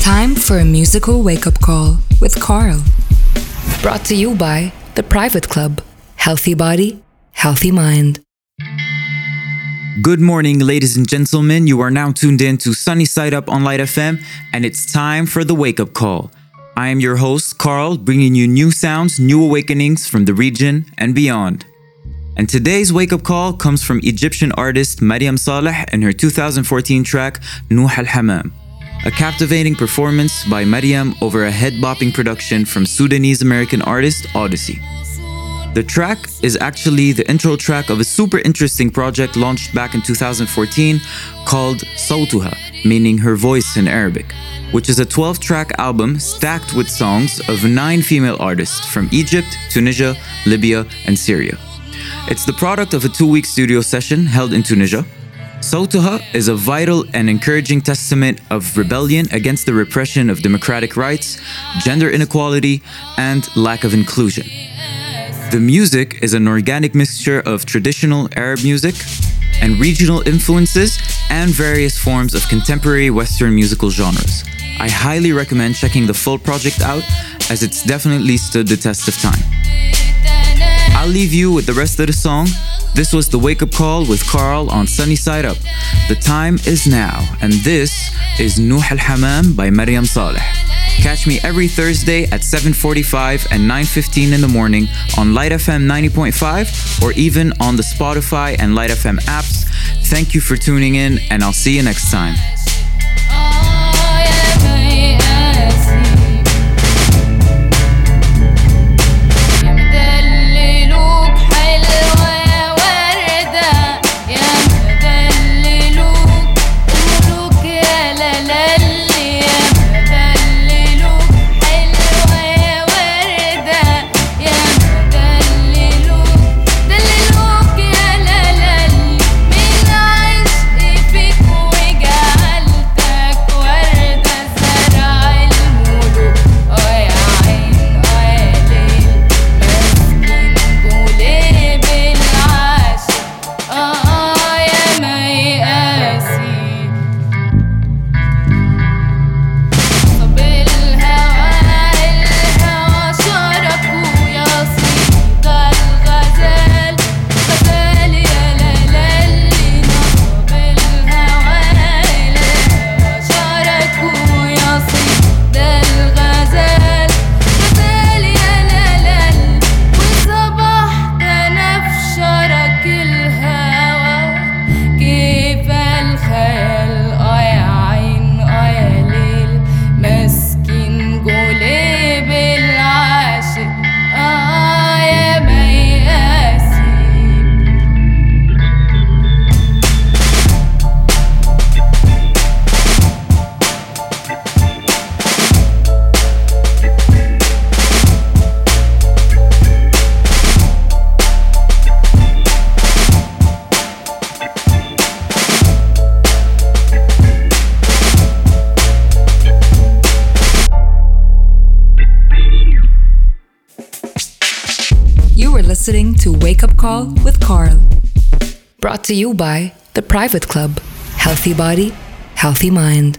Time for a musical wake up call with Carl. Brought to you by The Private Club. Healthy body, healthy mind. Good morning, ladies and gentlemen. You are now tuned in to Sunny Side Up on Light FM, and it's time for the wake up call. I am your host, Carl, bringing you new sounds, new awakenings from the region and beyond. And today's wake up call comes from Egyptian artist Mariam Saleh and her 2014 track Nuh al Hamam. A captivating performance by Mariam over a head bopping production from Sudanese American artist Oddisee. The track is actually the intro track of a super interesting project launched back in 2014 called Sautuha, meaning her voice in Arabic, which is a 12 track album stacked with songs of nine female artists from Egypt, Tunisia, Libya, and Syria. It's the product of a two week studio session held in Tunisia. Sautuha is a vital and encouraging testament of rebellion against the repression of democratic rights, gender inequality, and lack of inclusion. The music is an organic mixture of traditional Arab music and regional influences and various forms of contemporary Western musical genres. I highly recommend checking the full project out as it's definitely stood the test of time. I'll leave you with the rest of the song. This was the wake up call with Carl on Sunny Side Up. The time is now, and this is Nuh al Hamam by Mariam Saleh. Catch me every Thursday at 7:45 and 9:15 in the morning on Light FM 90.5 or even on the Spotify and Light FM apps. Thank you for tuning in and I'll see you next time. Listening to Wake Up Call with Carl. Brought to you by The Private Club. Healthy body, healthy mind.